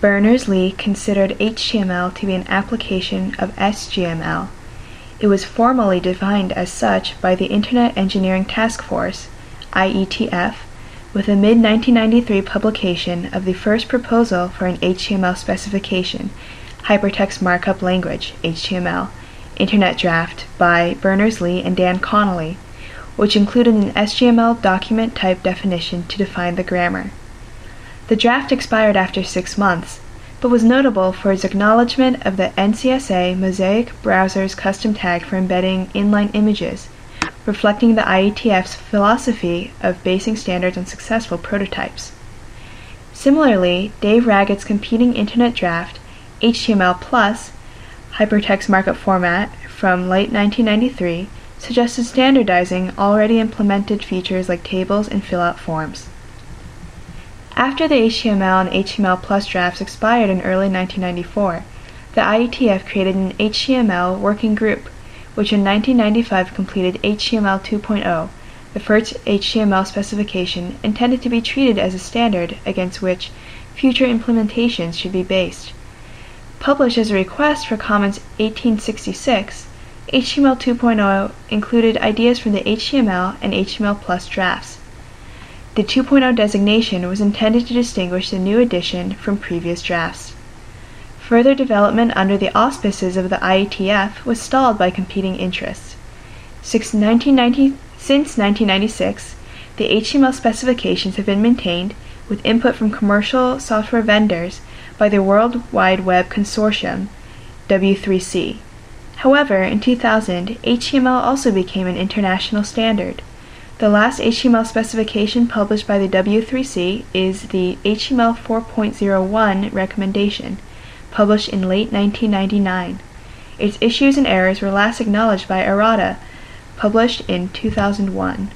Berners-Lee considered HTML to be an application of SGML. It was formally defined as such by the Internet Engineering Task Force, IETF, with a mid-1993 publication of the first proposal for an HTML specification, Hypertext Markup Language, HTML, Internet Draft by Berners-Lee and Dan Connolly, which included an SGML document type definition to define the grammar. The draft expired after six months, but was notable for its acknowledgement of the NCSA Mosaic browser's custom tag for embedding inline images, reflecting the IETF's philosophy of basing standards on successful prototypes. Similarly, Dave Raggett's competing Internet Draft, HTML Plus, hypertext markup format from late 1993 suggested standardizing already implemented features like tables and fill-out forms. After the HTML and HTML Plus drafts expired in early 1994, the IETF created an HTML working group, which in 1995 completed HTML 2.0, the first HTML specification intended to be treated as a standard against which future implementations should be based. Published as a request for Comments 1866, HTML 2.0 included ideas from the HTML and HTML Plus drafts. The 2.0 designation was intended to distinguish the new edition from previous drafts. Further development under the auspices of the IETF was stalled by competing interests. Since 1996, the HTML specifications have been maintained with input from commercial software vendors by the World Wide Web Consortium, W3C. However, in 2000, HTML also became an international standard. The last HTML specification published by the W3C is the HTML 4.01 recommendation, published in late 1999. Its issues and errors were last acknowledged by Errata, published in 2001.